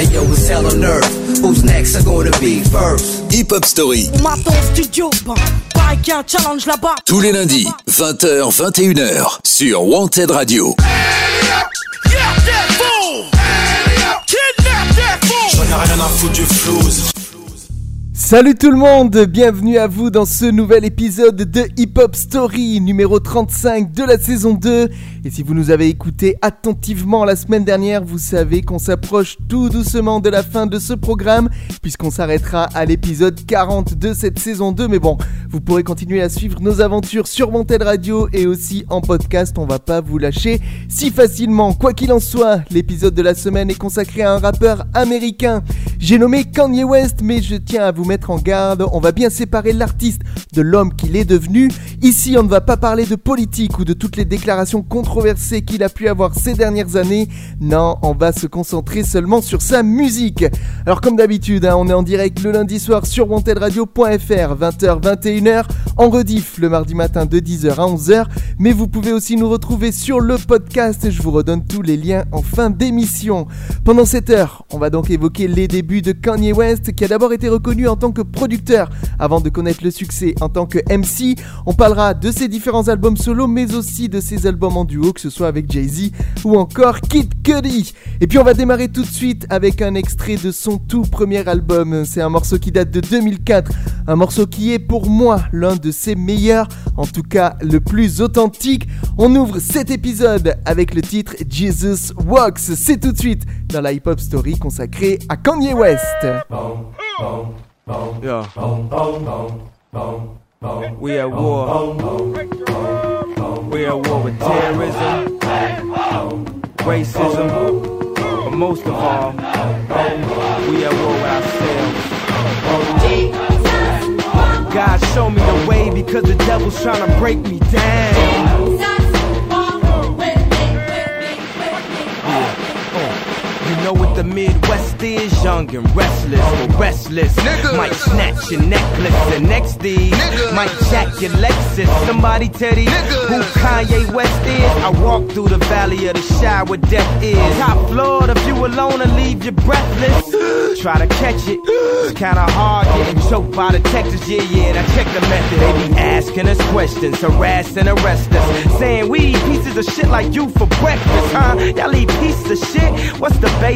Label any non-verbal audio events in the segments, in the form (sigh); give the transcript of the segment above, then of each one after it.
Hey yo, it's hell on earth. Who's next? Are gonna be first? Hip Hop Story. Maton studio, bah, y a un challenge là-bas. Tous les lundis, 20h, 21h, sur Wanted Radio. J'en ai rien à foutre du flouze. Salut tout le monde, bienvenue à vous dans ce nouvel épisode de Hip Hop Story numéro 35 de la saison 2. Et si vous nous avez écouté attentivement la semaine dernière, vous savez qu'on s'approche tout doucement de la fin de ce programme puisqu'on s'arrêtera à l'épisode 40 de cette saison 2. Mais bon, vous pourrez continuer à suivre nos aventures sur Montel Radio et aussi en podcast, on va pas vous lâcher si facilement. Quoi qu'il en soit, l'épisode de la semaine est consacré à un rappeur américain. J'ai nommé Kanye West, mais je tiens à vous mettre en garde, on va bien séparer l'artiste de l'homme qu'il est devenu. Ici, on ne va pas parler de politique ou de toutes les déclarations controversées qu'il a pu avoir ces dernières années. Non, on va se concentrer seulement sur sa musique. Alors comme d'habitude, hein, on est en direct le lundi soir sur wantedradio.fr, 20h, 21h, en rediff le mardi matin de 10h à 11h. Mais vous pouvez aussi nous retrouver sur le podcast, je vous redonne tous les liens en fin d'émission. Pendant cette heure, on va donc évoquer les débuts de Kanye West, qui a d'abord été reconnu en tant que producteur avant de connaître le succès en tant que MC. On parlera de ses différents albums solo, mais aussi de ses albums en duo, que ce soit avec Jay-Z ou encore Kid Cudi. Et puis on va démarrer tout de suite avec un extrait de son tout premier album. C'est un morceau qui date de 2004, un morceau qui est pour moi l'un de ses meilleurs, en tout cas le plus authentique. On ouvre cet épisode avec le titre Jesus Walks. C'est tout de suite dans la hip-hop story consacrée à Kanye West. Yeah. We at war. We at war with terrorism, racism, but most of all, we at war with ourselves. God show me the way because the devil's trying to break me down. Know what the Midwest is? Young and restless, restless. Might snatch your necklace. The next thing might jack your Lexus. Somebody tell these who Kanye West is. I walk through the valley of the shadow where death is. Top floor, the view alone will leave you breathless. (gasps) Try to catch it. It's kinda hard getting choked by the Texas. Yeah, yeah, and I check the method. They be asking us questions, harassing, arrest us. Saying we eat pieces of shit like you for breakfast, huh? Y'all eat pieces of shit? What's the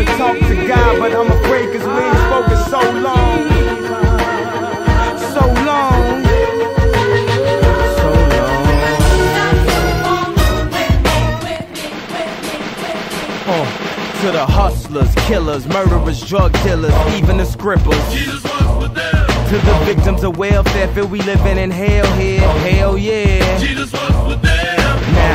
I wanna talk to God, but I'm afraid cause we ain't spoken so long. So long. So long. Uh, to the hustlers, killers, murderers, drug dealers, even the scribblers. To the victims of welfare, feel we living in hell here. Hell yeah.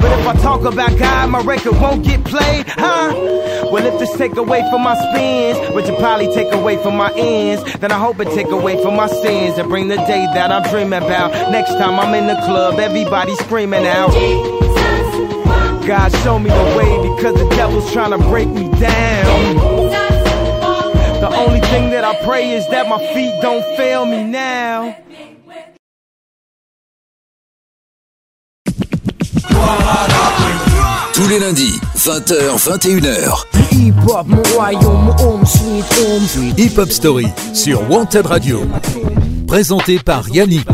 But if I talk about God, my record won't get played, huh? Well, if this take away from my spins, which will probably take away from my ends, then I hope it take away from my sins and bring the day that I'm dreaming about. Next time I'm in the club, everybody screaming out. God, show me the way because the devil's trying to break me down. The only thing that I pray is that my feet don't fail me now. Tous les lundis, 20h, 21h. Hip-hop, mon royaume, mon home sweet home. Hip Hop Story sur Wanted Radio. Présenté par Yannick.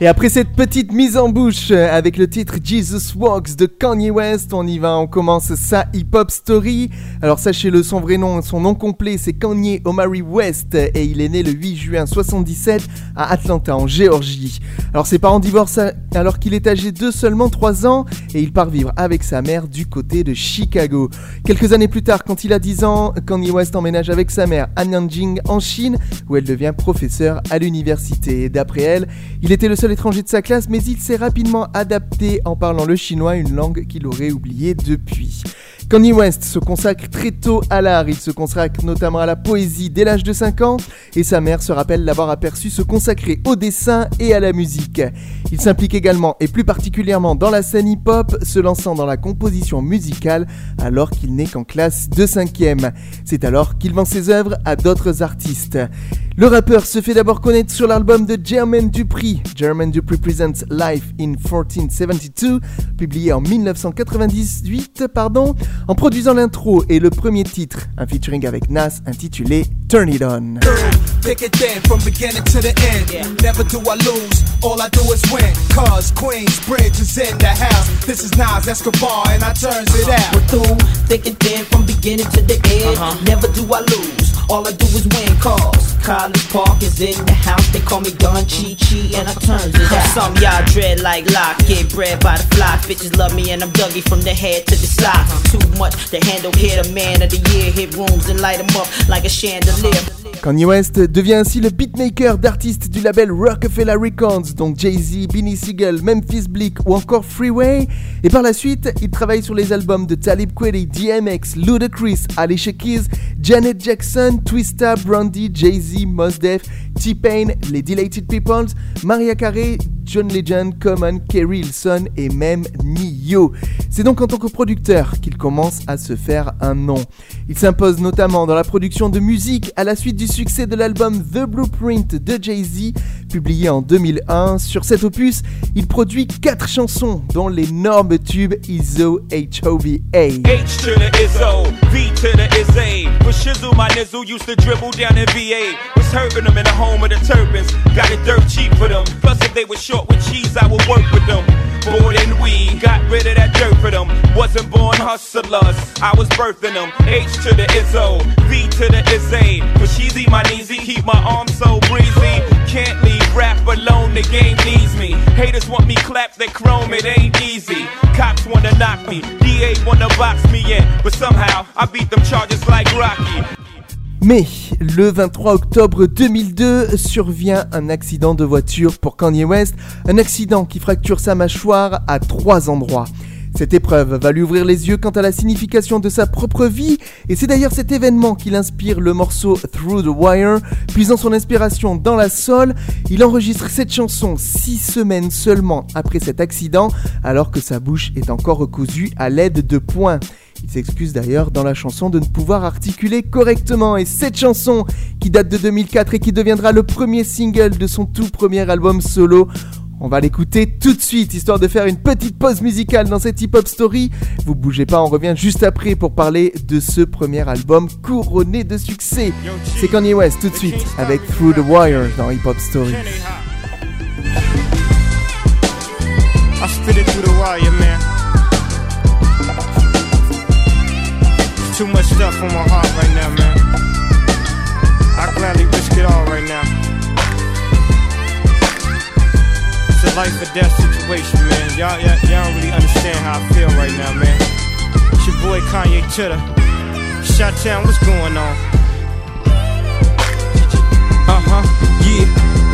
Et après cette petite mise en bouche euh, avec le titre Jesus Walks de Kanye West, on y va, on commence sa hip-hop story. Alors sachez-le, son vrai nom, son nom complet, c'est Kanye Omari West et il est né le 8 juin 77 à Atlanta en Géorgie. Alors ses parents divorcent alors qu'il est âgé de seulement 3 ans et il part vivre avec sa mère du côté de Chicago. Quelques années plus tard, quand il a 10 ans, Kanye West emménage avec sa mère à Nanjing en Chine où elle devient professeure à l'université. D'après elle, il était le seul étranger de sa classe, mais il s'est rapidement adapté en parlant le chinois, une langue qu'il aurait oubliée depuis. Kanye West se consacre très tôt à l'art, il se consacre notamment à la poésie dès l'âge de 5 ans, et sa mère se rappelle l'avoir aperçu se consacrer au dessin et à la musique. Il s'implique également, et plus particulièrement dans la scène hip-hop, se lançant dans la composition musicale alors qu'il n'est qu'en classe de 5ème. C'est alors qu'il vend ses œuvres à d'autres artistes. Le rappeur se fait d'abord connaître sur l'album de Jermaine Dupri, Jermaine Dupri Presents Life in 1472, publié en 1998, pardon, en produisant l'intro et le premier titre, un featuring avec Nas intitulé Turn It On. Thick and thin from beginning to the end. Never do I lose, all I do is win. Cause Queens Bridge is in the house. This is Nas Escobar and I turns it out. We're through, thick and thin from beginning to the end. Never do I lose, all I do is win. Cause College Park is in the house. They call me Don Chi Chi and I turns it out. Some y'all dread like lock, get bred by the fly. Bitches love me and I'm Dougie from the head to the slide. Too much to handle, hit a man of the year, hit rooms and light 'em up like a chandelier. Kanye West devient ainsi le beatmaker d'artistes du label Rockefeller Records, donc Jay-Z, Beanie Siegel, Memphis Bleak ou encore Freeway. Et par la suite, il travaille sur les albums de Talib Kweli, DMX, Ludacris, Alicia Keys, Janet Jackson, Twista, Brandy, Jay-Z, Mos Def, T-Pain, les Delighted Peoples, Maria Carey, John Legend, Common, Kerry Hilson et même Nio. C'est donc en tant que producteur qu'il commence à se faire un nom. Il s'impose notamment dans la production de musique à la suite du succès de l'album The Blueprint de Jay-Z, publié en 2001. Sur cet opus, il produit 4 chansons, dont l'énorme tube ISO HOVA. H to the Izzo, V to the Shizzle, VA. Was hurting them in the home of the turbans. Got it dirt cheap for them. Plus, if they were short with cheese, I would work with them. More than we got rid of that dirt for them. Wasn't born hustlers, I was birthing them. H to the Izzo, V to the Izzy. But she's my knees, keep my arms so breezy. Can't leave rap alone, the game needs me. Haters want me clap that chrome, it ain't easy. Cops wanna knock me, DA wanna box me in. But somehow, I beat them charges like Rocky. Mais le 23 octobre 2002 survient un accident de voiture pour Kanye West, un accident qui fracture sa mâchoire à trois endroits. Cette épreuve va lui ouvrir les yeux quant à la signification de sa propre vie, et c'est d'ailleurs cet événement qui inspire le morceau Through the Wire. Puisant son inspiration dans la soul, il enregistre cette chanson six semaines seulement après cet accident, alors que sa bouche est encore recousue à l'aide de poings. Il s'excuse d'ailleurs dans la chanson de ne pouvoir articuler correctement. Et cette chanson, qui date de 2004 et qui deviendra le premier single de son tout premier album solo, on va l'écouter tout de suite, histoire de faire une petite pause musicale dans cette hip-hop story. Vous bougez pas, on revient juste après pour parler de ce premier album couronné de succès. C'est Kanye West tout de suite avec Through the Wire dans Hip Hop Story. I spit it through the wire, man. Too much stuff on my heart right now, man. I gladly risk it all right now. It's a life or death situation, man. Y'all, y'all, y'all don't really understand how I feel right now, man. It's your boy Kanye Chitter. Shot Town, what's going on? Uh huh,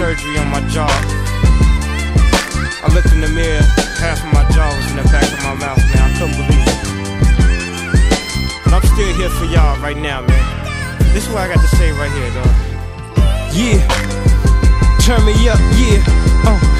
surgery on my jaw. I looked in the mirror, half of my jaw was in the back of my mouth, man. I couldn't believe it. But I'm still here for y'all right now, man. This is what I got to say right here, dog. Yeah, turn me up, yeah. Uh.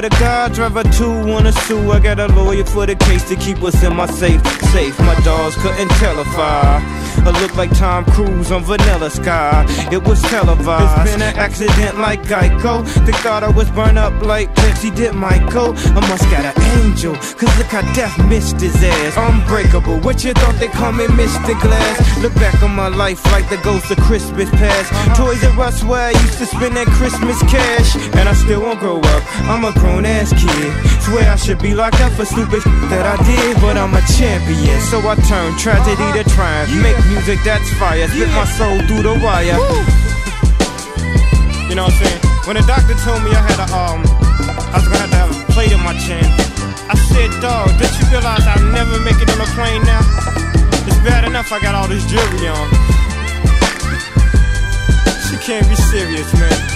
to God, driver two wanna sue. I got a lawyer for the case to keep us in my safe. Safe, my dogs couldn't tell if I. I look like Tom Cruise on Vanilla Sky. It was televised. It's been an accident like Geico. They thought I was burned up like Pepsi did Michael. I must got an angel, cause look how death missed his ass. Unbreakable, what you thought they call me Mr. Glass? Look back on my life like the ghost of Christmas past. Toys R Us where I used to spend that Christmas cash. And I still won't grow up, I'm a grown ass kid. Swear I should be locked up for stupid that I did, but I'm a champion. So I turn tragedy to triumph. Make music that's fire, spit my soul through the wire. You know what I'm saying? When the doctor told me I had a um, I was gonna have to have a plate in my chin. I said, dog, did you realize I'll never make it on a plane now? It's bad enough I got all this jewelry on. She can't be serious, man.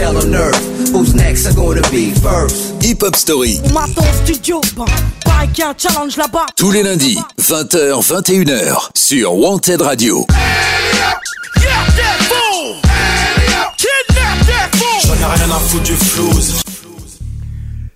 Hell on earth. Who's next? Are gonna be first? Hip Hop Story. Maton studio, bon, pareil qu'il y a un challenge là-bas. Tous les lundis, 20h, 21h, sur Wanted Radio.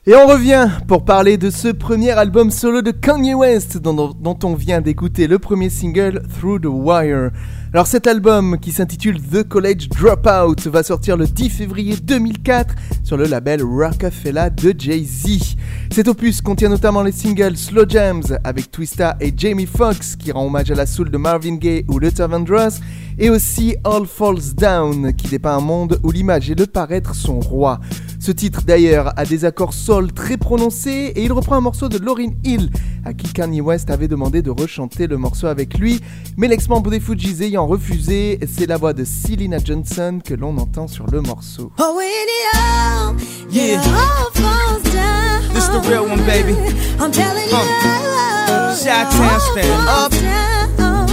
Et on revient pour parler de ce premier album solo de Kanye West dont, dont on vient d'écouter le premier single Through the Wire. Alors cet album qui s'intitule The College Dropout va sortir le 10 février 2004 sur le label Rockefeller de Jay-Z. Cet opus contient notamment les singles Slow Jams avec Twista et Jamie Foxx qui rend hommage à la soul de Marvin Gaye ou Luther Vandross et aussi All Falls Down qui dépeint un monde où l'image et le paraître sont rois. Ce titre d'ailleurs a des accords soul très prononcés et il reprend un morceau de Lauryn Hill à qui Kanye West avait demandé de rechanter le morceau avec lui, mais l'ex-membre des Fujis ayant refusé, c'est la voix de Selena Johnson que l'on entend sur le morceau. Oh, Yeah. This the real one, baby. I'm telling you. Huh. Chi-town stand up. Down.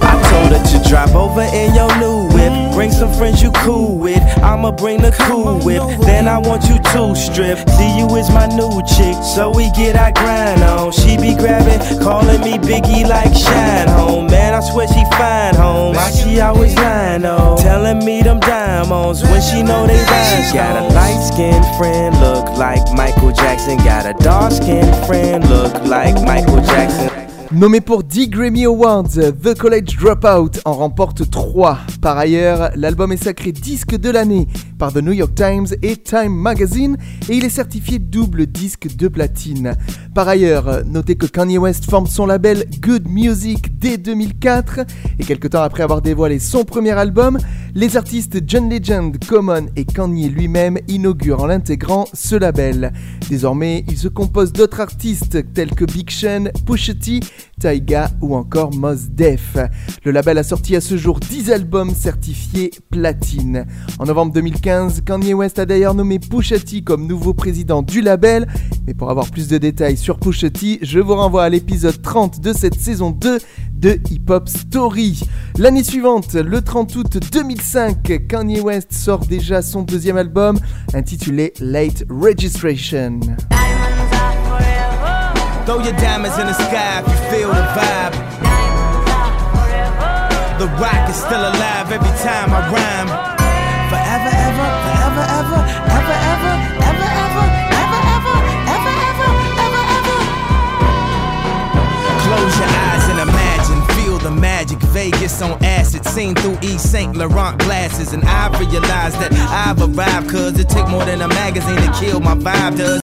I told her to drive over in your new whip. Bring some friends you cool with. I'ma bring the cool whip. Then I want you to strip. See you is my new chick. So we get our grind on. She be grabbing, calling me Biggie like Shine Home. Man, I swear she fine home. Why she always lying on? Telling me them diamonds when she know they rhyme. She got a light skinned friend, look like Michael Jackson. Got a dark skinned friend, look like Michael Jackson. Nommé pour 10 Grammy Awards, The College Dropout en remporte 3. Par ailleurs, l'album est sacré disque de l'année par The New York Times et Time Magazine et il est certifié double disque de platine. Par ailleurs, notez que Kanye West forme son label Good Music dès 2004 et quelques temps après avoir dévoilé son premier album, les artistes John Legend, Common et Kanye lui-même inaugurent en l'intégrant ce label. Désormais, il se compose d'autres artistes tels que Big Sean, Pusha Taiga ou encore Mos Def. Le label a sorti à ce jour 10 albums certifiés platine. En novembre 2015, Kanye West a d'ailleurs nommé Pusha T comme nouveau président du label. Mais pour avoir plus de détails sur Pusha T, je vous renvoie à l'épisode 30 de cette saison 2 de Hip Hop Story. L'année suivante, le 30 août 2005, Kanye West sort déjà son deuxième album intitulé Late Registration. Throw your diamonds in the sky if you feel the vibe. The rock is still alive every time I rhyme. Forever, ever, forever, ever, ever, ever, ever, ever, ever, ever, ever, ever, ever, ever. Close your eyes and imagine, feel the magic. Vegas on acid, seen through East Saint Laurent glasses. And I realize that I've arrived, cause it take more than a magazine to kill my vibe. Does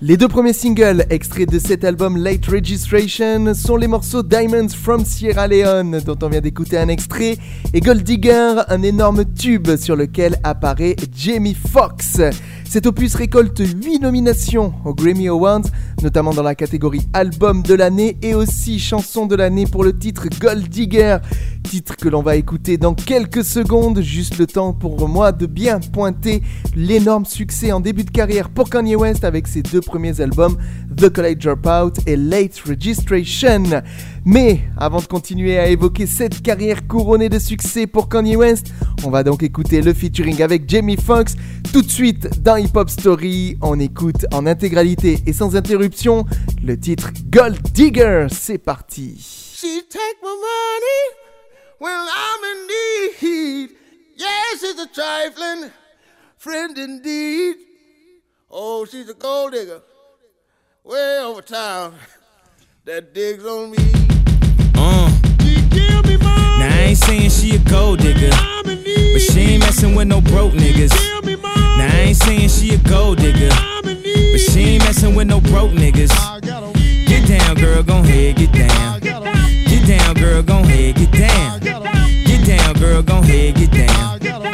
Les deux premiers singles extraits de cet album Late Registration sont les morceaux Diamonds from Sierra Leone dont on vient d'écouter un extrait et Gold Digger, un énorme tube sur lequel apparaît Jamie Foxx. Cet opus récolte 8 nominations aux Grammy Awards, notamment dans la catégorie Album de l'année et aussi Chanson de l'année pour le titre Gold Digger, titre que l'on va écouter dans quelques secondes, juste le temps pour moi de bien pointer l'énorme succès en début de carrière pour Kanye West avec ses deux premiers albums The College Dropout et Late Registration. Mais avant de continuer à évoquer cette carrière couronnée de succès pour Kanye West, on va donc écouter le featuring avec Jamie Foxx tout de suite dans Hip Hop Story. On écoute en intégralité et sans interruption le titre Gold Digger. C'est parti. She take my money when I'm in need. Yes, she's a trifling friend indeed. Oh, she's a gold digger way over town that digs on me. Uh. Now I ain't saying she a gold digger, but she ain't messing with no broke niggas. Now I ain't saying she a gold digger, but she ain't messing with no broke niggas. Get down, girl, gon' head, get down. Get down, girl, gon' head, get down. Get down, girl, gon' head, get down.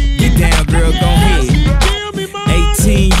girl gon' hit. 18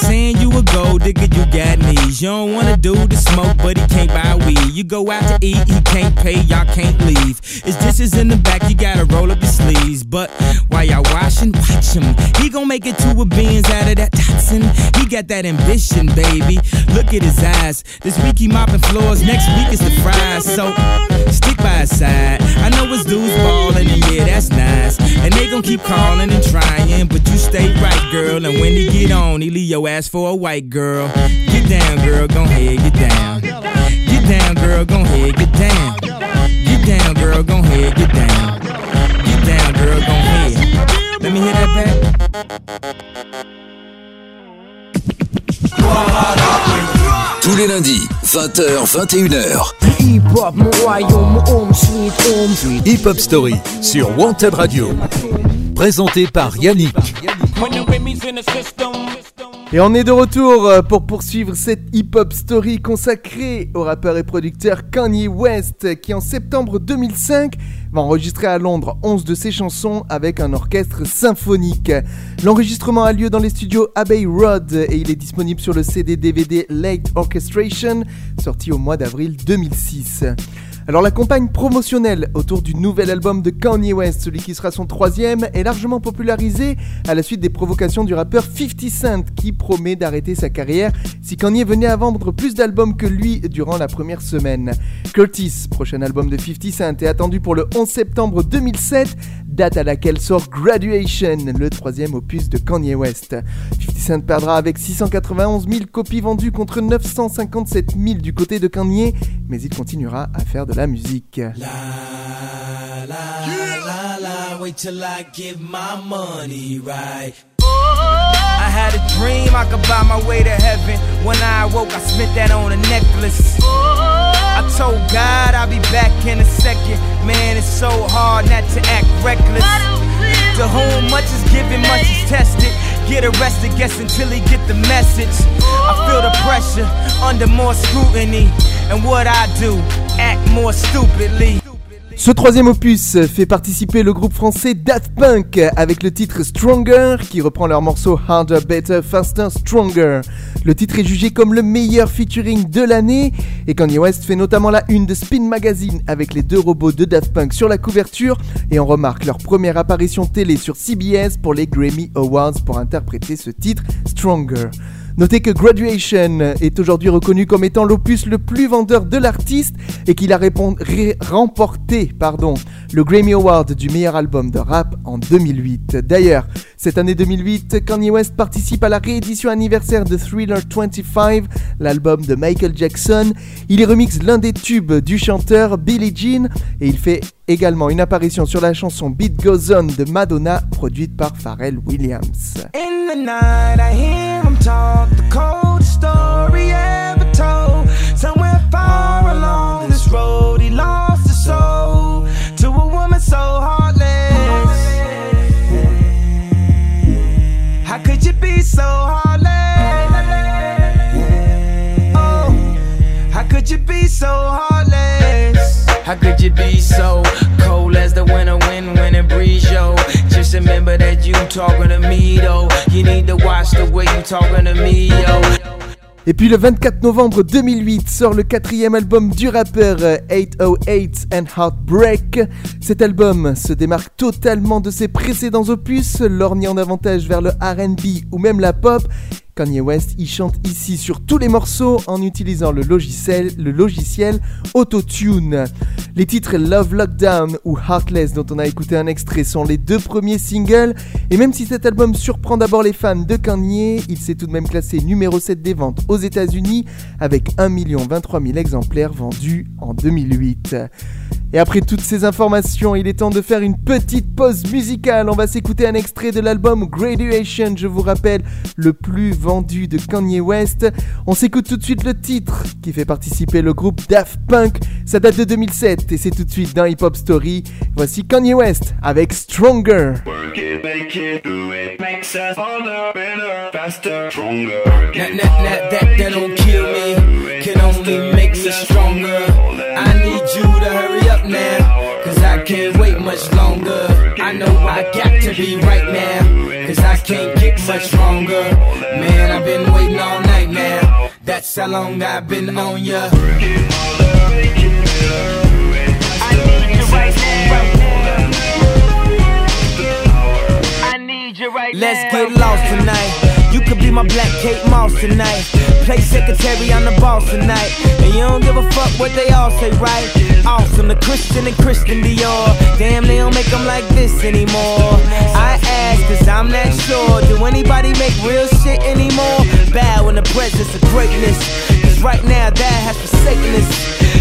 Saying you a gold digger, you got knees. You don't wanna do the smoke, but he can't buy weed. You go out to eat, he can't pay, y'all can't leave. His dishes in the back, you gotta roll up your sleeves. But while y'all washing, watch him. He gon' make it to a beans out of that Datsun. He got that ambition, baby. Look at his eyes. This week he mopping floors, next week is the fries. So stick by his side. I know his dudes ballin', and yeah, that's nice. And they gon' keep calling and trying, but you stay right, girl. And when he get on, he leave your ass for a white girl. Get down, girl, gon' head, get down. Get down, girl, gon' head, get down. Get down, girl, gon' head, get down. Get down, girl, gon' head. Let me hear that back. Tous les lundis, 20h, 21h. Hip hop, mon royaume, mon home sweet home sweet. Hip Hop Story sur Wanted Radio. Présenté par Yannick. Et on est de retour euh, pour poursuivre cette hip-hop story consacrée au rappeur et producteur Kanye West qui en septembre 2005 va enregistrer à Londres 11 de ses chansons avec un orchestre symphonique. L'enregistrement a lieu dans les studios Abbey Road et il est disponible sur le CD DVD Late Orchestration sorti au mois d'avril 2006. Alors la campagne promotionnelle autour du nouvel album de Kanye West, celui qui sera son troisième, est largement popularisée à la suite des provocations du rappeur 50 Cent qui promet d'arrêter sa carrière si Kanye venait à vendre plus d'albums que lui durant la première semaine. Curtis, prochain album de 50 Cent, est attendu pour le 11 septembre 2007, date à laquelle sort Graduation, le troisième opus de Kanye West. 50 Cent perdra avec 691 000 copies vendues contre 957 000 du côté de Kanye, mais il continuera à faire de la musique. la la, wait till I get my money right. I had a dream I could buy my way to heaven. When I awoke, I spent that on a necklace. I told God I'll be back in a second. Man, it's so hard not to act reckless. To whom much is given, much is tested. Get arrested, guess until he get the message. I feel the pressure under more scrutiny. And what I do, act more stupidly. Ce troisième opus fait participer le groupe français Daft Punk avec le titre Stronger qui reprend leur morceau Harder, Better, Faster, Stronger. Le titre est jugé comme le meilleur featuring de l'année et Kanye West fait notamment la une de Spin Magazine avec les deux robots de Daft Punk sur la couverture et on remarque leur première apparition télé sur CBS pour les Grammy Awards pour interpréter ce titre Stronger. Notez que Graduation est aujourd'hui reconnu comme étant l'opus le plus vendeur de l'artiste et qu'il a remporté le Grammy Award du meilleur album de rap en 2008. D'ailleurs, cette année 2008, Kanye West participe à la réédition anniversaire de Thriller 25, l'album de Michael Jackson. Il y remixe l'un des tubes du chanteur Billie Jean et il fait également une apparition sur la chanson Beat Goes On de Madonna produite par Pharrell Williams. Et puis le 24 novembre 2008 sort le quatrième album du rappeur euh, 808 and Heartbreak. Cet album se démarque totalement de ses précédents opus, lorgnant davantage vers le RB ou même la pop. Kanye West y chante ici sur tous les morceaux en utilisant le logiciel, Autotune. Les titres Love Lockdown ou Heartless dont on a écouté un extrait sont les deux premiers singles et même si cet album surprend d'abord les fans de Kanye, il s'est tout de même classé numéro 7 des ventes aux États-Unis avec 1 23 000 exemplaires vendus en 2008. Et après toutes ces informations, il est temps de faire une petite pause musicale. On va s'écouter un extrait de l'album Graduation, je vous rappelle, le plus vendu de Kanye West. On s'écoute tout de suite le titre qui fait participer le groupe Daft Punk. Ça date de 2007 et c'est tout de suite dans Hip Hop Story. Voici Kanye West avec Stronger. Work it, make it, do it. Makes us harder, better, faster, stronger. That, that, that, that, that don't kill me, can only make us stronger. I need you to hurry now, cause I can't wait much longer. I know I got to be right now, cause I can't get much stronger. Man, I've been waiting all night now, that's how long I've been on ya. I need you right now. I need you right now. Let's get lost tonight. You could be my black Kate Moss tonight. Play secretary, I'm the boss tonight. And you don't give a fuck what they all say, right? Christian and Christian Dior. Damn, they don't make them like this anymore. I ask, cause I'm not sure. Do anybody make real shit anymore? Bow in the presence of greatness. Cause right now, that has forsaken us.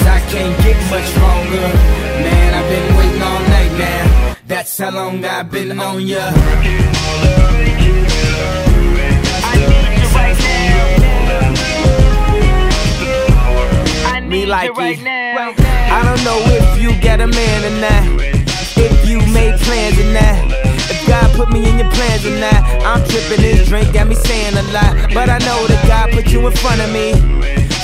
cause I can't get much longer. Man, I've been waiting all night now, that's how long I've been on ya. me like it. I don't know if you got a man or not. If you made plans or not. If God put me in your plans or not. I'm tripping this drink, got me saying a lot. But I know that God put you in front of me.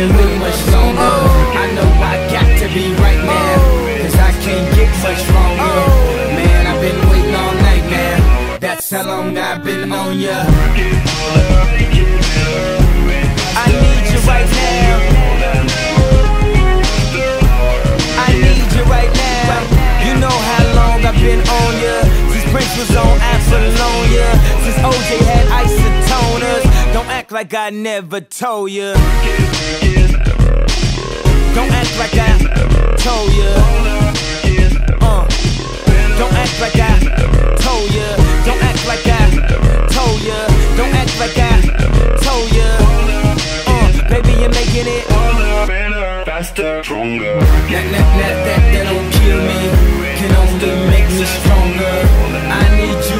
Can't wait much longer. I know I got to be right now, cause I can't get much longer. Man, I've been waiting all night now, that's how long I've been on ya. I need you right now. I need you right now. You know how long I've been on ya. Since Prince was on Apollonia. Since OJ had isotoners. Don't act like I never told ya. Don't act like I told ya. Uh. Don't act like I told ya. Don't act like I told ya. Don't act like I told ya. Uh, baby, you're making it. Faster, stronger. That, that, that, that, that don't kill me, can only make me stronger. I need you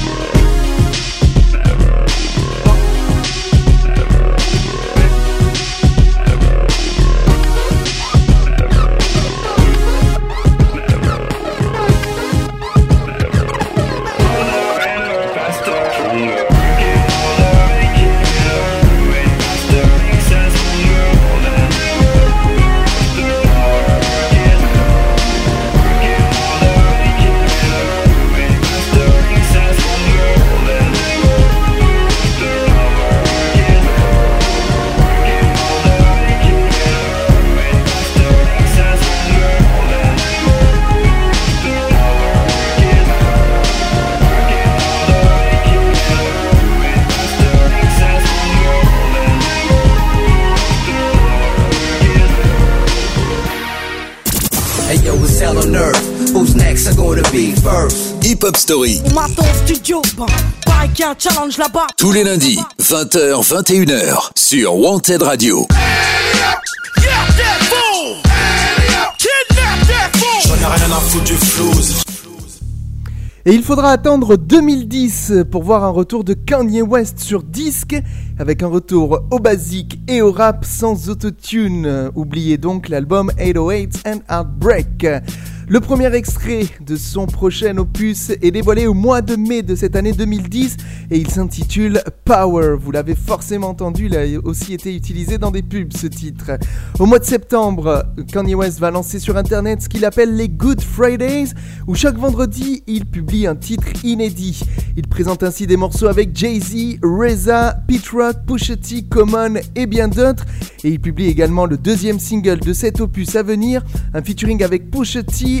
Story. On m'attend au studio, pareil qu'il y a un challenge là-bas. Tous les lundis, 20h, 21h, sur Wanted Radio. Et il faudra attendre 2010 pour voir un retour de Kanye West sur disque, avec un retour au basique et au rap sans autotune. Oubliez donc l'album 808 and Heartbreak. Le premier extrait de son prochain opus est dévoilé au mois de mai de cette année 2010 et il s'intitule Power. Vous l'avez forcément entendu, il a aussi été utilisé dans des pubs ce titre. Au mois de septembre, Kanye West va lancer sur internet ce qu'il appelle les Good Fridays où chaque vendredi il publie un titre inédit. Il présente ainsi des morceaux avec Jay-Z, Reza, Pete Rock, Pusha T, Common et bien d'autres et il publie également le deuxième single de cet opus à venir, un featuring avec Pusha T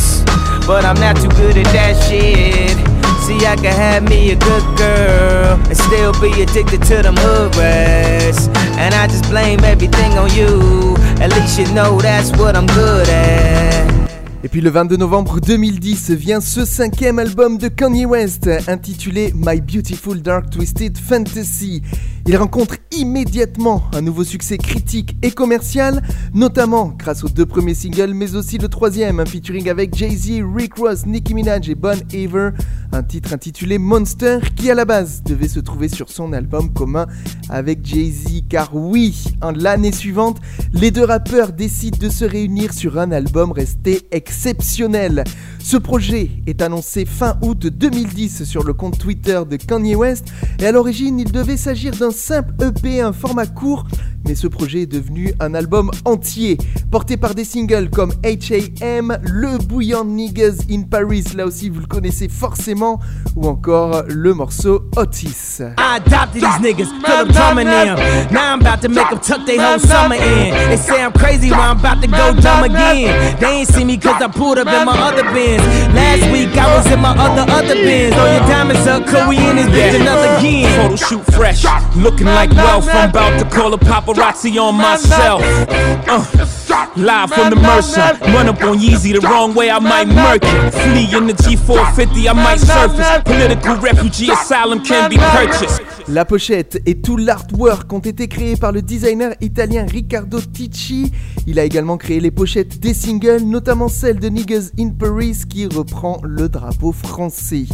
but I'm not too good at that shit. See, I can have me a good girl and still be addicted to them hood rats. And I just blame everything on you. At least you know that's what I'm good at. Et puis le 22 novembre 2010 vient ce cinquième album de Kanye West intitulé My Beautiful Dark Twisted Fantasy. Il rencontre immédiatement un nouveau succès critique et commercial, notamment grâce aux deux premiers singles, mais aussi le troisième, un featuring avec Jay-Z, Rick Ross, Nicki Minaj et Bon Iver, un titre intitulé Monster qui à la base devait se trouver sur son album commun avec Jay-Z. Car oui, l'année suivante, les deux rappeurs décident de se réunir sur un album resté exceptionnel. Ce projet est annoncé fin août 2010 sur le compte Twitter de Kanye West et à l'origine il devait s'agir d'un simple EP, un format court, mais ce projet est devenu un album entier, porté par des singles comme H.A.M., Le Bouillant Niggas in Paris, là aussi vous le connaissez forcément, ou encore le morceau Otis. I adopted these niggas, put them drumming in. Now I'm about to make them tuck their whole summer in. They say I'm crazy, well I'm about to go dumb again. They ain't see me cause I pulled up in my other bins. Last week I was in my other, other bins. All your diamonds up, cause we in this bitch another again. Photo shoot fresh, looking like wealth. I'm about to call a paparazzi on myself. Uh, live from the Mercer. Run up on Yeezy the wrong way, I might murk it. Flee in the G450, I might surface. Political refugee asylum can be purchased. La pochette et tout l'artwork ont été créés par le designer italien Riccardo Ticci. Il a également créé les pochettes des singles, notamment celle de Niggas in Paris qui reprend le drapeau français.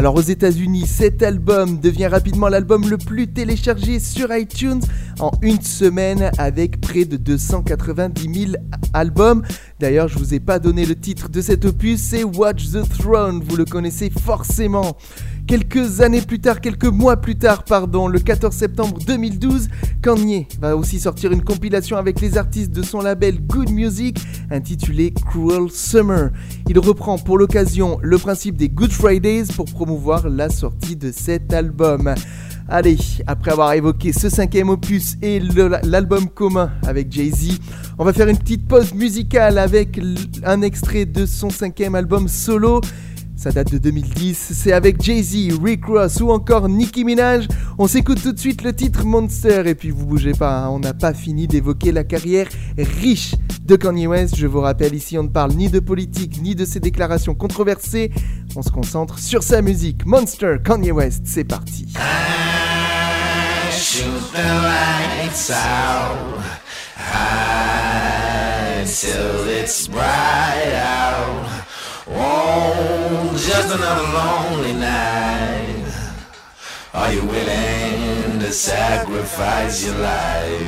Alors aux États-Unis, cet album devient rapidement l'album le plus téléchargé sur iTunes en une semaine avec près de 290 000 albums. D'ailleurs, je vous ai pas donné le titre de cet opus, c'est Watch the Throne, vous le connaissez forcément. Quelques années plus tard, quelques mois plus tard, pardon, le 14 septembre 2012, Kanye va aussi sortir une compilation avec les artistes de son label Good Music intitulée Cruel Summer. Il reprend pour l'occasion le principe des Good Fridays pour promouvoir la sortie de cet album. Allez, après avoir évoqué ce cinquième opus et l'album commun avec Jay-Z, on va faire une petite pause musicale avec un extrait de son cinquième album solo. Ça date de 2010, c'est avec Jay-Z, Rick Ross ou encore Nicki Minaj. On s'écoute tout de suite le titre Monster et puis vous bougez pas, hein, on n'a pas fini d'évoquer la carrière riche de Kanye West. Je vous rappelle ici, on ne parle ni de politique ni de ses déclarations controversées. On se concentre sur sa musique. Monster, Kanye West, c'est parti. Oh, just another lonely night. Are you willing to sacrifice your life?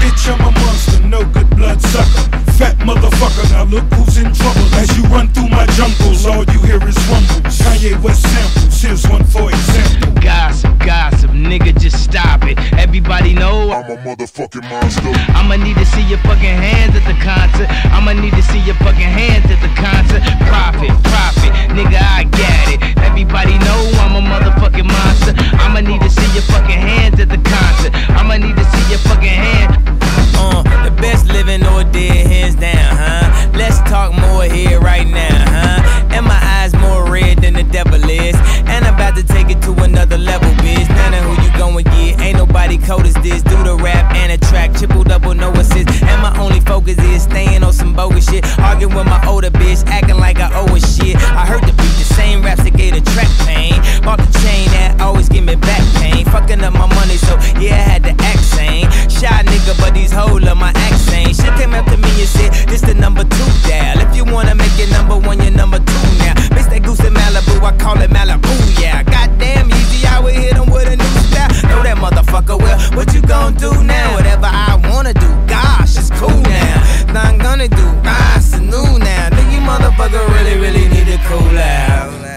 Bitch, I'm a monster, no good blood sucker. Fat motherfucker, now look who's in trouble. As you run through my jungles, all you hear is rumbles. Kanye West samples, here's one for example. Gossip, gossip, nigga, just stop it. Everybody know I'm a motherfucking monster. I'ma need to see your fucking hands at the concert. I'ma need to see your fucking hands at the concert. Profit, profit, nigga, I got it. Everybody know I'm a motherfucking monster. I'ma need to see your fucking hands at the concert. I'ma need to see your fucking hand. Uh, the best living or dead, hands down, huh? Let's talk more here right now, huh? And my eyes more red than the devil is. And I'm about to take it to another level, bitch. None of who you going get, ain't nobody cold as this. Do the rap and a track, triple double, no assist. And my only focus is staying on some bogus shit. Arguing with my older bitch, acting like I owe a shit. I heard the beat, the same raps that gave the track pain. Bought the chain that always give me back pain. Fucking up my money, so yeah, I had to act sane. Shy nigga, but these these hoes love my accent. shit came up to me and said, This the number two dial. If you wanna make it number one, you're number two now. Miss that goose in Malibu, I call it Malibu, yeah. Goddamn, easy, I would hit him with a new style. Know that motherfucker well. What you gon' do now? Whatever I wanna do, gosh, it's cool now. Now I'm gonna do, ah, it's new now. Do you motherfucker really, really need to cool out?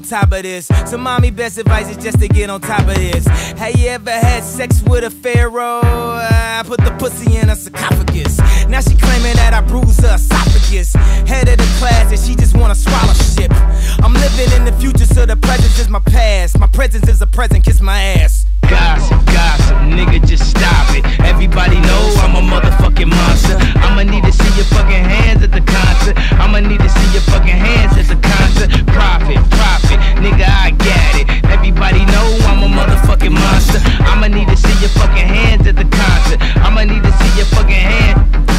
On top of this. So, mommy, best advice is just to get on top of this. Have you ever had sex with a pharaoh? I put the pussy in a sarcophagus. Now she claiming that I bruised her esophagus. Head of the class, and she just wanna swallow shit. I'm living in the future, so the present is my past. My presence is a present, kiss my ass. Gossip, gossip, nigga, just stop it. Everybody know I'm a motherfucking monster. I'ma need to see your fucking hands at the concert. I'ma need to see your fucking hands at the concert. Profit, profit, nigga, I get it. Everybody know I'm a motherfucking monster. I'ma need to see your fucking hands at the concert. I'ma need to see your fucking hands.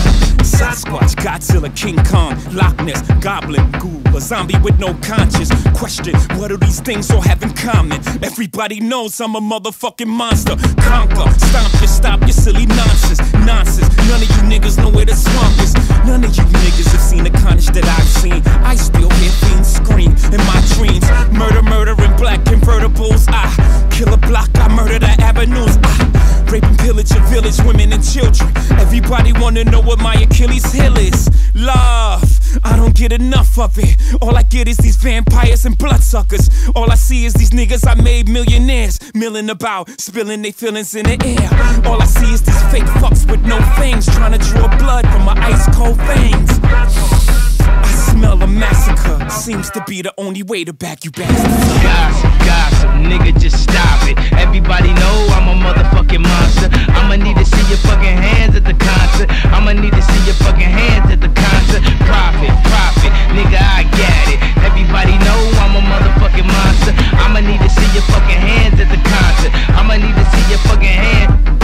Sasquatch, Godzilla, King Kong, Loch Ness, Goblin, Ghoul, a zombie with no conscience. Question, what do these things all have in common? Everybody knows I'm a motherfucking monster. Conquer, stomp your, stop your silly nonsense. Nonsense, none of you niggas know where the swamp is. None of you niggas have seen the carnage that I've seen. I still hear fiends scream in my dreams. Murder, murder in black convertibles. Ah. I kill a block, I murder the avenues. I rape and pillage a village, women and children. Everybody wanna know what my Achilles heel is. Love, I don't get enough of it. All I get is these vampires and bloodsuckers. All I see is these niggas I made millionaires, milling about, spilling their feelings in the air. All I see is these fake fucks with no fangs, trying to draw blood from my ice cold veins. I smell a massacre. Seems to be the only way to back you bastards. Gossip, gossip, nigga, just stop it. Everybody know I'm a motherfucking monster. I'ma need to see your fucking hands at the concert. I'ma need to see your fucking hands at the concert. Profit, profit, nigga, I get it. Everybody know I'm a motherfucking monster. I'ma need to see your fucking hands at the concert. I'ma need to see your fucking hands.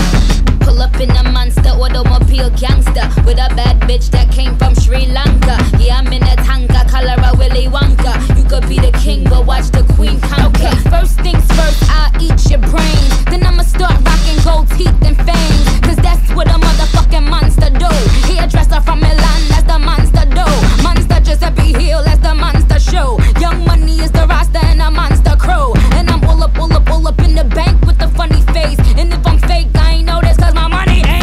Pull up in a monster automobile gangster with a bad bitch that came from Sri Lanka. Yeah, I'm in a tanka, color a Willy Wonka. You could be the king, but watch the queen conquer. Okay, first things first, I'll eat your brains. Then I'ma start rocking gold teeth and fangs. Cause that's what a motherfucking monster do. Hairdresser from Milan, that's the monster do. Monster Giuseppe Hill, that's the monster show. Young money is the roster and a monster crew. Up, in the bank with a funny face. And if I'm fake, I ain't know this cause my money ain't.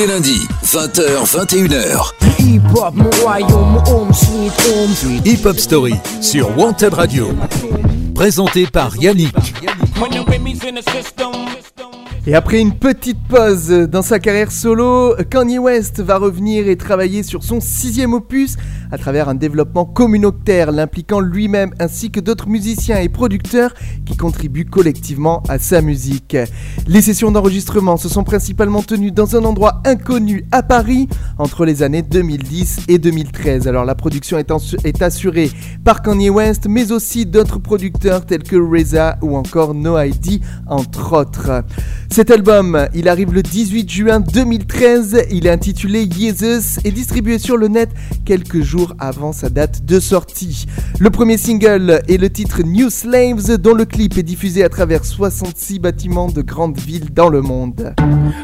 Les lundis, 20h, 21h. Hip hop, mon royaume, home sweet home. Hip Hop Story sur Wanted Radio. Présenté par Yannick. When the system. Et après une petite pause dans sa carrière solo, Kanye West va revenir et travailler sur son sixième opus à travers un développement communautaire l'impliquant lui-même ainsi que d'autres musiciens et producteurs qui contribuent collectivement à sa musique. Les sessions d'enregistrement se sont principalement tenues dans un endroit inconnu à Paris entre les années 2010 et 2013. Alors la production est, assurée par Kanye West mais aussi d'autres producteurs tels que Reza ou encore No ID entre autres. Cet album, il arrive le 18 juin 2013, il est intitulé Jesus et distribué sur le net quelques jours avant sa date de sortie. Le premier single est le titre New Slaves dont le clip est diffusé à travers 66 bâtiments de grandes villes dans le monde.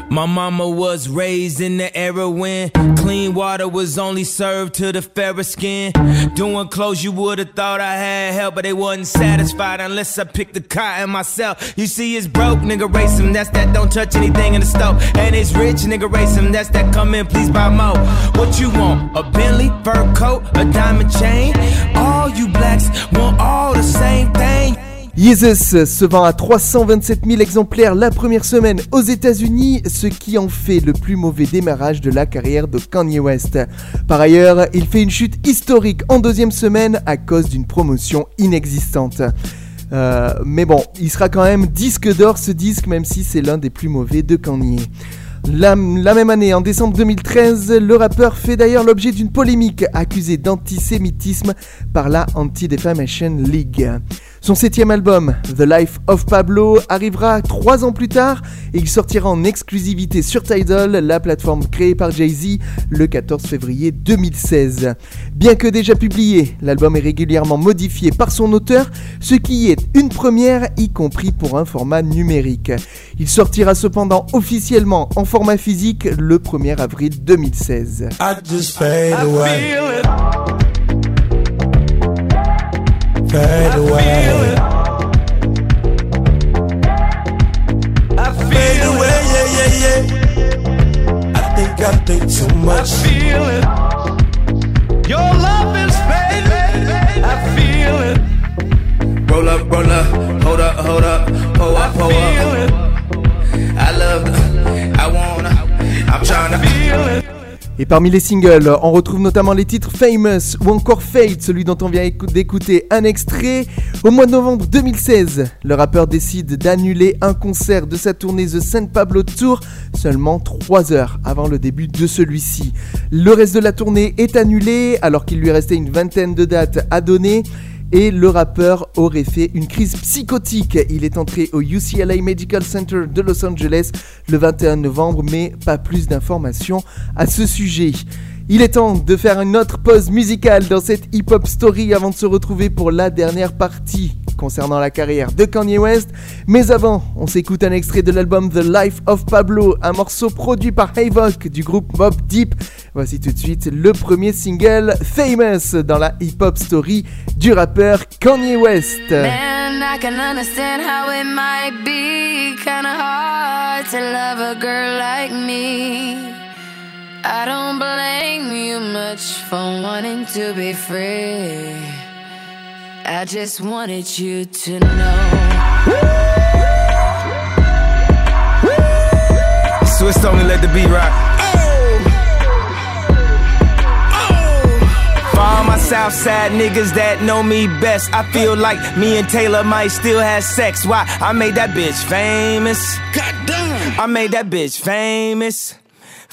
My mama was raised in the era when clean water was only served to the fairer skin. Doing clothes you would have thought I had help, but they wasn't satisfied unless I picked the cotton myself. You see, it's broke, nigga, race him. That's that don't touch anything in the. And it's rich, nigga, that come in, please buy. What you want? A fur coat, a diamond chain? All you blacks want all the same thing. Yeezus se vend à 327 000 exemplaires la première semaine aux États-Unis, ce qui en fait le plus mauvais démarrage de la carrière de Kanye West. Par ailleurs, il fait une chute historique en deuxième semaine à cause d'une promotion inexistante. Euh, mais bon, il sera quand même disque d'or ce disque, même si c'est l'un des plus mauvais de Kanye. La, la, même année, en décembre 2013, le rappeur fait d'ailleurs l'objet d'une polémique accusé d'antisémitisme par la Anti-Defamation League. Son septième album, The Life of Pablo, arrivera trois ans plus tard et il sortira en exclusivité sur Tidal, la plateforme créée par Jay-Z, le 14 février 2016. Bien que déjà publié, l'album est régulièrement modifié par son auteur, ce qui est une première, y compris pour un format numérique. Il sortira cependant officiellement en format physique le 1er avril 2016. fade away. I fade away, I feel yeah, yeah, yeah. I think I think too much. I feel it. Your love is fading. I feel it. Roll up, roll up, hold up, hold up, pull up, pull up. I love, the, I wanna, I'm trying to feel it. Et parmi les singles, on retrouve notamment les titres Famous ou encore Fate, celui dont on vient d'écouter un extrait. Au mois de novembre 2016, le rappeur décide d'annuler un concert de sa tournée The San Pablo Tour seulement 3 heures avant le début de celui-ci. Le reste de la tournée est annulé alors qu'il lui restait une vingtaine de dates à donner et le rappeur aurait fait une crise psychotique. Il est entré au UCLA Medical Center de Los Angeles le 21 novembre, mais pas plus d'informations à ce sujet. Il est temps de faire une autre pause musicale dans cette hip-hop story avant de se retrouver pour la dernière partie concernant la carrière de Kanye West. Mais avant, on s'écoute un extrait de l'album The Life of Pablo, un morceau produit par Havoc du groupe Mob Deep. Voici tout de suite le premier single Famous dans la hip-hop story du rappeur Kanye West. Man, I can understand how it might be kinda hard to love a girl like me. I don't blame you much for wanting to be free. I just wanted you to know. Swiss only let the beat rock. For all my Southside niggas that know me best, I feel like me and Taylor might still have sex. Why? I made that bitch famous. Goddamn. I made that bitch famous.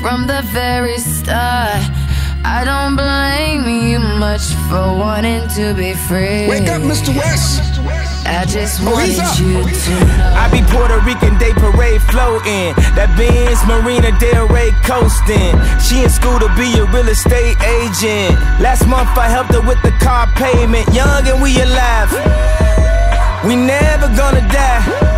from the very start. I don't blame you much for wanting to be free. Wake up, Mr. West. I just Oh, wanted he's up. you to know. I be Puerto Rican Day Parade floating. That Benz Marina Del Rey coasting. She in school to be a real estate agent. Last month I helped her with the car payment. Young and we alive. We never gonna die.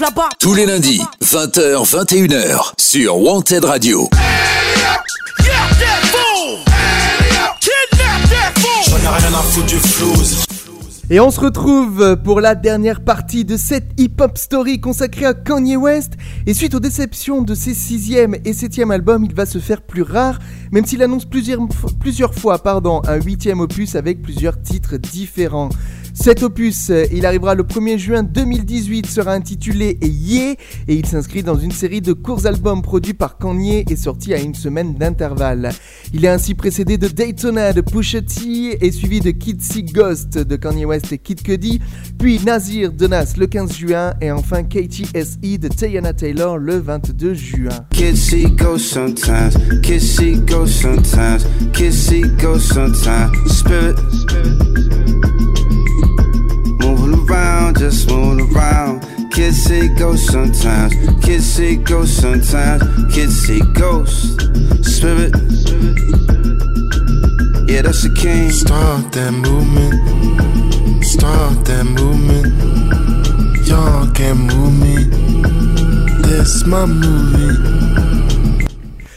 Là-bas. Tous les lundis, 20h, 21h, sur Wanted Radio. Et on se retrouve pour la dernière partie de cette hip-hop story consacrée à Kanye West. Et suite aux déceptions de ses sixième et septième albums, il va se faire plus rare, même s'il annonce plusieurs, plusieurs fois pardon, un huitième opus avec plusieurs titres différents. Cet opus, euh, il arrivera le 1er juin 2018, sera intitulé Yeah et il s'inscrit dans une série de courts albums produits par Kanye et sortis à une semaine d'intervalle. Il est ainsi précédé de Daytona de Pusha T et suivi de Kid See Ghost de Kanye West et Kid Cudi, puis Nazir de Nas le 15 juin et enfin KTSE de Tayana Taylor le 22 juin. Sometimes. Sometimes. Sometimes. Spirit. Around, just moving around. Kids see ghosts sometimes. Kids see ghosts sometimes. Kids see ghosts. Spirit. Yeah, that's the king. Start that movement. Start that movement. Y'all can't move me. This my movie.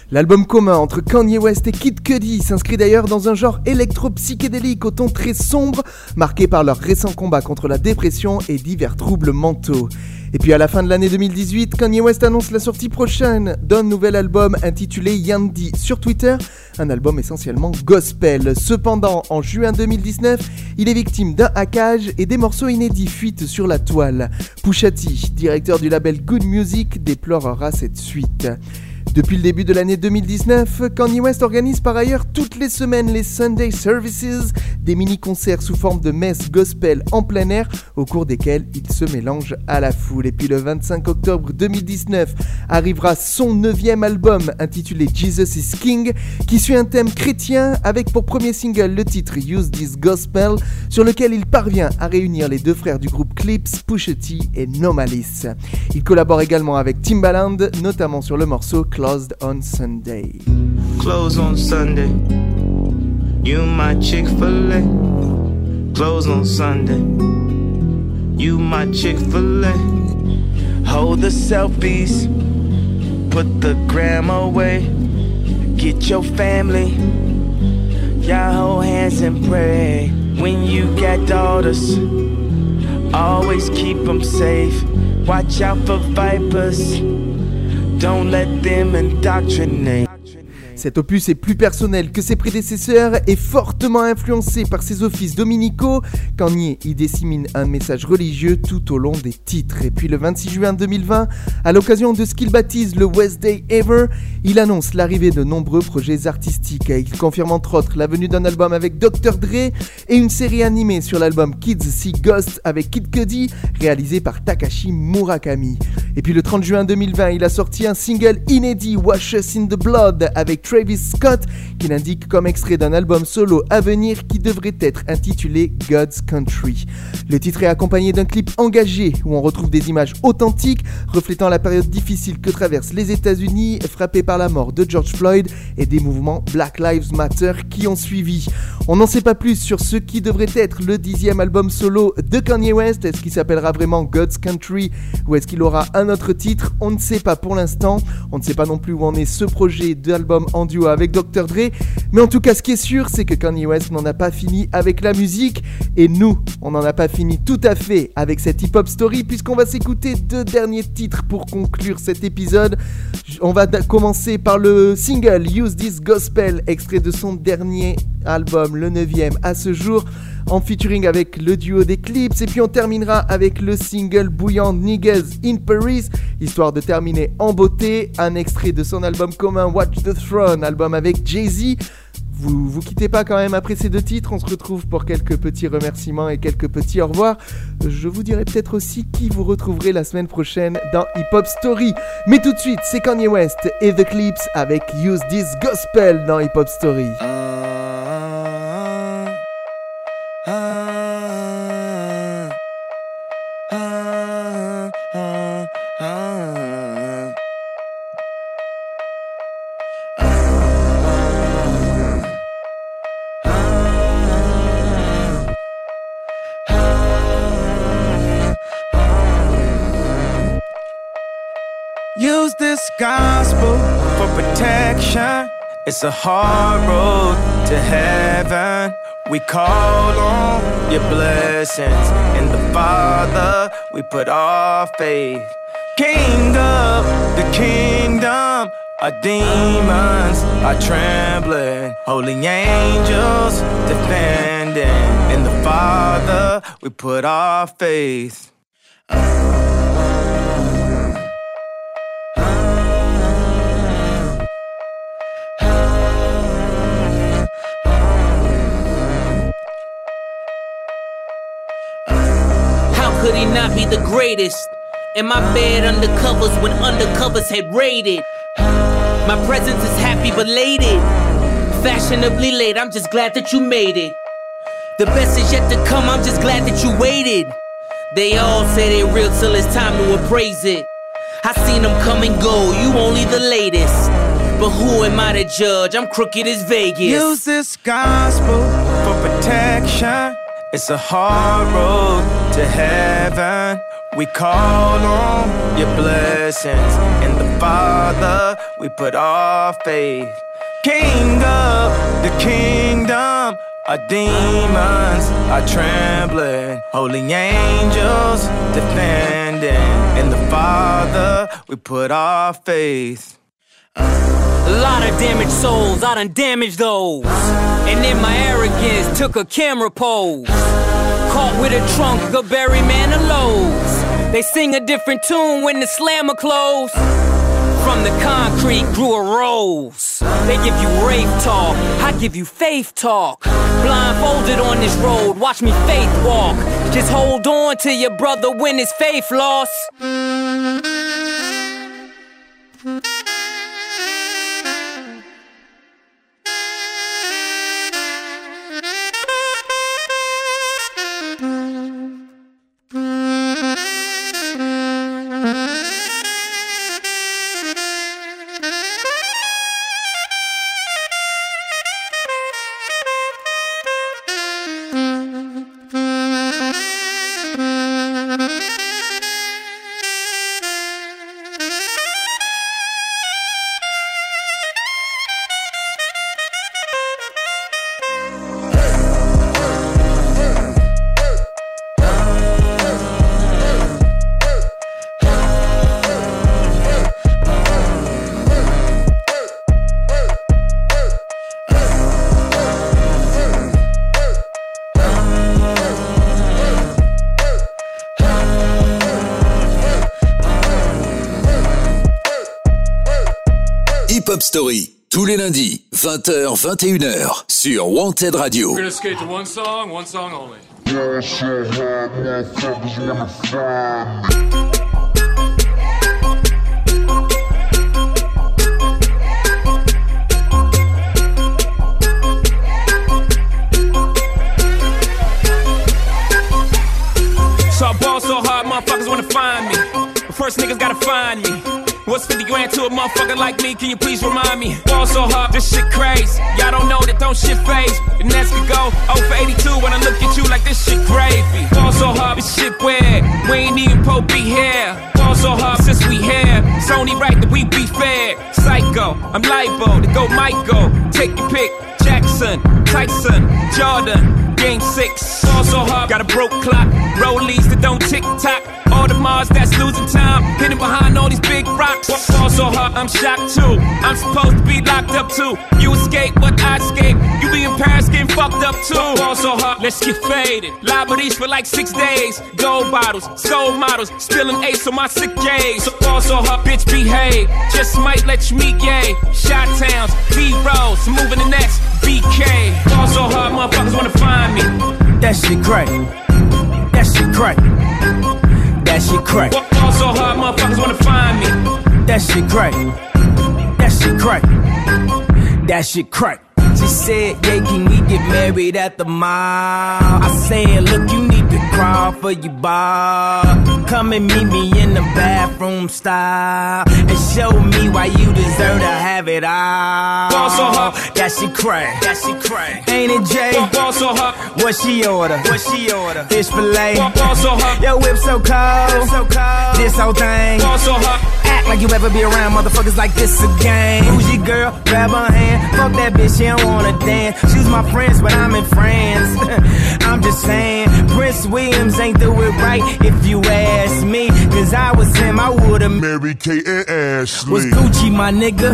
L'album commun entre Kanye West et Kid Cudi s'inscrit d'ailleurs dans un genre électro-psychédélique au ton très sombre, marqué par leur récent combat contre la dépression et divers troubles mentaux. Et puis à la fin de l'année 2018, Kanye West annonce la sortie prochaine d'un nouvel album intitulé Yandy sur Twitter, un album essentiellement gospel. Cependant, en juin 2019, il est victime d'un hackage et des morceaux inédits fuitent sur la toile. Pusha T, directeur du label Good Music, déplorera cette suite. Depuis le début de l'année 2019, Kanye West organise par ailleurs toutes les semaines les Sunday Services, des mini-concerts sous forme de messes gospel en plein air, au cours desquels il se mélange à la foule. Et puis le 25 octobre 2019 arrivera son neuvième album intitulé Jesus is King, qui suit un thème chrétien avec pour premier single le titre Use This Gospel, sur lequel il parvient à réunir les deux frères du groupe Clips, Pusha T et Nomalis. Il collabore également avec Timbaland, notamment sur le morceau Closed on Sunday. Close on Sunday. You my Chick-fil-A. Close on Sunday. You my Chick-fil-A. Hold the selfies. Put the gram away. Get your family. Y'all hold hands and pray. When you got daughters, always keep them safe. Watch out for vipers. Don't let them indoctrinate. Cet opus est plus personnel que ses prédécesseurs et fortement influencé par ses offices dominicaux. Kanye y dissémine un message religieux tout au long des titres. Et puis le 26 juin 2020, à l'occasion de ce qu'il baptise le West Day Ever, il annonce l'arrivée de nombreux projets artistiques. Il confirme entre autres la venue d'un album avec Dr. Dre et une série animée sur l'album Kids See Ghost avec Kid Cudi, réalisé par Takashi Murakami. Et puis le 30 juin 2020, il a sorti un single inédit Wash Us in the Blood avec Travis Scott, qu'il indique comme extrait d'un album solo à venir qui devrait être intitulé God's Country. Le titre est accompagné d'un clip engagé où on retrouve des images authentiques reflétant la période difficile que traversent les États-Unis, frappés par la mort de George Floyd et des mouvements Black Lives Matter qui ont suivi. On n'en sait pas plus sur ce qui devrait être le dixième album solo de Kanye West. Est-ce qu'il s'appellera vraiment God's Country ou est-ce qu'il aura un autre titre? On ne sait pas pour l'instant. On ne sait pas non plus où en est ce projet d'album duo avec Dr. Dre. Mais en tout cas, ce qui est sûr, c'est que Kanye West n'en a pas fini avec la musique. Et nous, on n'en a pas fini tout à fait avec cette hip-hop story, puisqu'on va s'écouter deux derniers titres pour conclure cet épisode. On va commencer par le single Use This Gospel, extrait de son dernier album, le 9 à ce jour, en featuring avec le duo d'Eclipse. Et puis on terminera avec le single Bouillant Niggas in Paris, histoire de terminer en beauté, un extrait de son album commun Watch the Throne, album avec Jay-Z. Vous vous quittez pas quand même après ces deux titres, on se retrouve pour quelques petits remerciements et quelques petits au revoir. Je vous dirai peut-être aussi qui vous retrouverez la semaine prochaine dans Hip Hop Story. Mais tout de suite, c'est Kanye West et The Clips avec Use This Gospel dans Hip Hop Story. Use It's a hard road to heaven. We call on your blessings. In the Father, we put our faith. King of the kingdom, our demons are trembling. Holy angels defending. In the Father, we put our faith. Could he not be the greatest? In my bed undercovers when undercovers had raided. My presence is happy belated. Fashionably late, I'm just glad that you made it. The best is yet to come, I'm just glad that you waited. They all say they real till it's time to appraise it. I seen them come and go, you only the latest. But who am I to judge? I'm crooked as Vegas. Use this gospel. It's a hard road to heaven. We call on your blessings. In the Father, we put our faith. King of the kingdom, our demons are trembling. Holy angels defending. In the Father, we put our faith. A lot of damaged souls, I done damaged those. And in my arrogance, took a camera pose. Caught with a trunk a berry man of Manilow's. They sing a different tune when the slammer close. From the concrete grew a rose. They give you rave talk, I give you faith talk. Blindfolded on this road, watch me faith walk. Just hold on to your brother when his faith lost. Hip Hop Story, tous les lundis, 20h, 21h, sur Wanted Radio. We're gonna skate to one song, one song only. So I ball so hard, motherfuckers wanna find me. But first niggas gotta find me. What's 50 grand to a motherfucker like me? Can you please remind me? Ball so hard, this shit crazy. Y'all don't know that don't shit phase. The Nets could go 0 for 82 when I look at you like this shit gravy. Ball so hard, this shit weird. We ain't even Pope be here. Ball so hard since we here. It's only right that we be fair. Psycho, I'm libo to go Michael. Take your pick. Jackson, Tyson, Jordan, Game 6. Ball so hard, got a broke clock. Rollies that don't tick tock. All the Mars that's losing time. Hidden behind all these big rocks. Ball so hard, I'm shocked too. I'm supposed to be locked up too. You escape, but I escape. You be in Paris getting fucked up too. Ball so hard, let's get faded. Liberties for like six days. Gold bottles, soul models. Spilling ace on my sick days. So ball so hard, bitch behave. Just might let you meet gay. Shot towns, B rolls, moving the next. BK. So hard, motherfuckers wanna find me. That shit crack. That shit crack. That shit crack. So hard, motherfuckers wanna find me. That shit crack. That shit crack. That shit crack. She said, yeah, can we get married at the mall? I said, look, you need to crawl for your bar. Come and meet me in the bathroom style. And show me why you deserve to have it all. Ball so hard. That shit crack. That shit crack. Ain't it, Jay? Ball so hard. What she order? What she order? Fish fillet. Ball so hard. Your whip so cold. So cold. This whole thing. Ball so hard. Act like you ever be around motherfuckers like this again. Who's your girl? Grab her hand. Fuck that bitch, she don't wanna dance. She's my friends, but I'm in France. (laughs) I'm just saying, Prince Williams ain't do it right if you ask me. Cause I was him, I would've married Kate and Ashley. Was Gucci my nigga?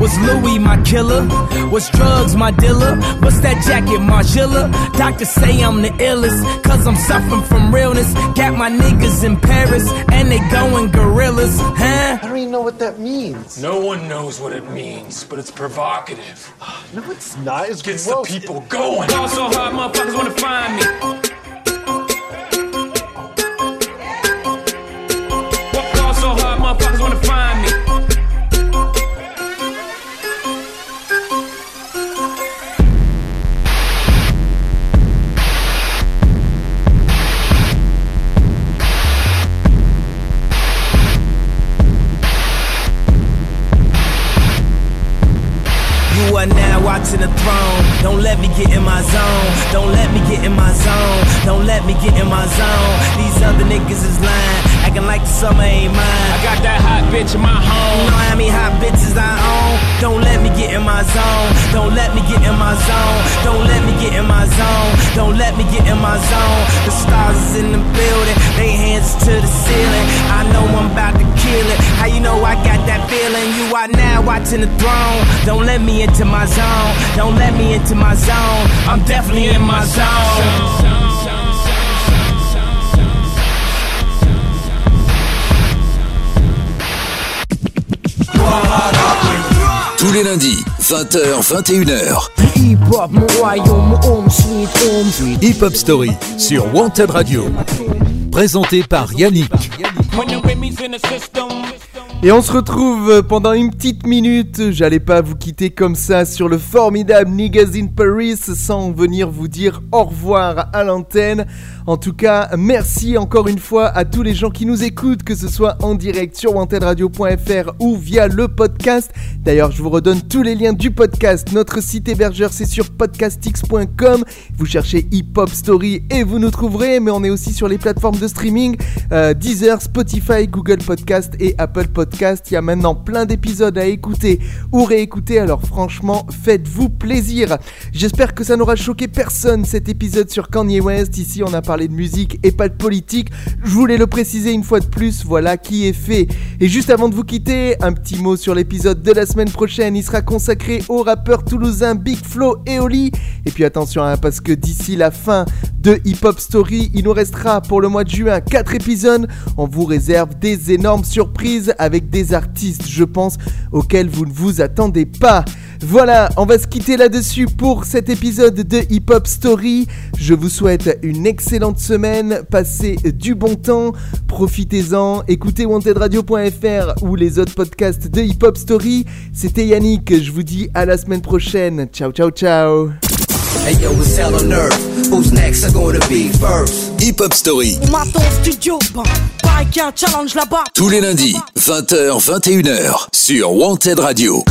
Was Louis my killer? Was drugs my dealer? What's that jacket, Margilla? Doctors say I'm the illest, cause I'm suffering from realness. Got my niggas in Paris, and they going gorillas, huh? I don't even know what that means. No one knows what it means, but it's provocative. (sighs) No, it's not. It's Gets gross. the people going. Ball so hard, motherfuckers wanna find me. Don't let me get in my zone. Don't let me get in my zone. Don't let me get in my zone. These other niggas is lying, acting like the summer ain't mine. I got that hot bitch in my home. You know how many hot bitches I own? Don't let me get in my zone. Don't let me get in my zone. Don't let me get in my zone. Don't let me get in my zone. The stars is in the building. They hands to the ceiling. I know I'm about to kill it. How you know I got that feeling? You are now watching the throne. Don't let me into my zone. Don't let me into my zone. I'm definitely in my zone. Tous les lundis, 20h, 21h. Hip hop, mon royaume, mon home sweet home. Hip Hop Story sur Wanted Radio. Présenté par Yannick. Et on se retrouve pendant une petite minute. J'allais pas vous quitter comme ça sur le formidable Niggas in Paris sans venir vous dire au revoir à l'antenne. En tout cas, merci encore une fois à tous les gens qui nous écoutent, que ce soit en direct sur wantedradio.fr ou via le podcast. D'ailleurs, je vous redonne tous les liens du podcast. Notre site hébergeur, c'est sur podcastx.com. Vous cherchez Hip Hop Story et vous nous trouverez. Mais on est aussi sur les plateformes de streaming euh, Deezer, Spotify, Google Podcast et Apple Podcast. Il y a maintenant plein d'épisodes à écouter ou réécouter. Alors franchement, faites-vous plaisir. J'espère que ça n'aura choqué personne cet épisode sur Kanye West. Ici, on a parlé de musique et pas de politique. Je voulais le préciser une fois de plus. Voilà qui est fait. Et juste avant de vous quitter, un petit mot sur l'épisode de la semaine prochaine. Il sera consacré au rappeur toulousain Big Flo et Oli. Et puis attention, hein, parce que d'ici la fin de Hip Hop Story. Il nous restera pour le mois de juin 4 épisodes. On vous réserve des énormes surprises avec des artistes, je pense, auxquels vous ne vous attendez pas. Voilà, on va se quitter là-dessus pour cet épisode de Hip Hop Story. Je vous souhaite une excellente semaine, passez du bon temps, profitez-en, écoutez wantedradio.fr ou les autres podcasts de Hip Hop Story. C'était Yannick, je vous dis à la semaine prochaine. Ciao, ciao, ciao. Hey yo, it's hell on earth. Who's next? Are gonna be first? Hip Hop Story. On studio, bah, un challenge là-bas. Tous les lundis, 20h, 21h, sur Wanted Radio.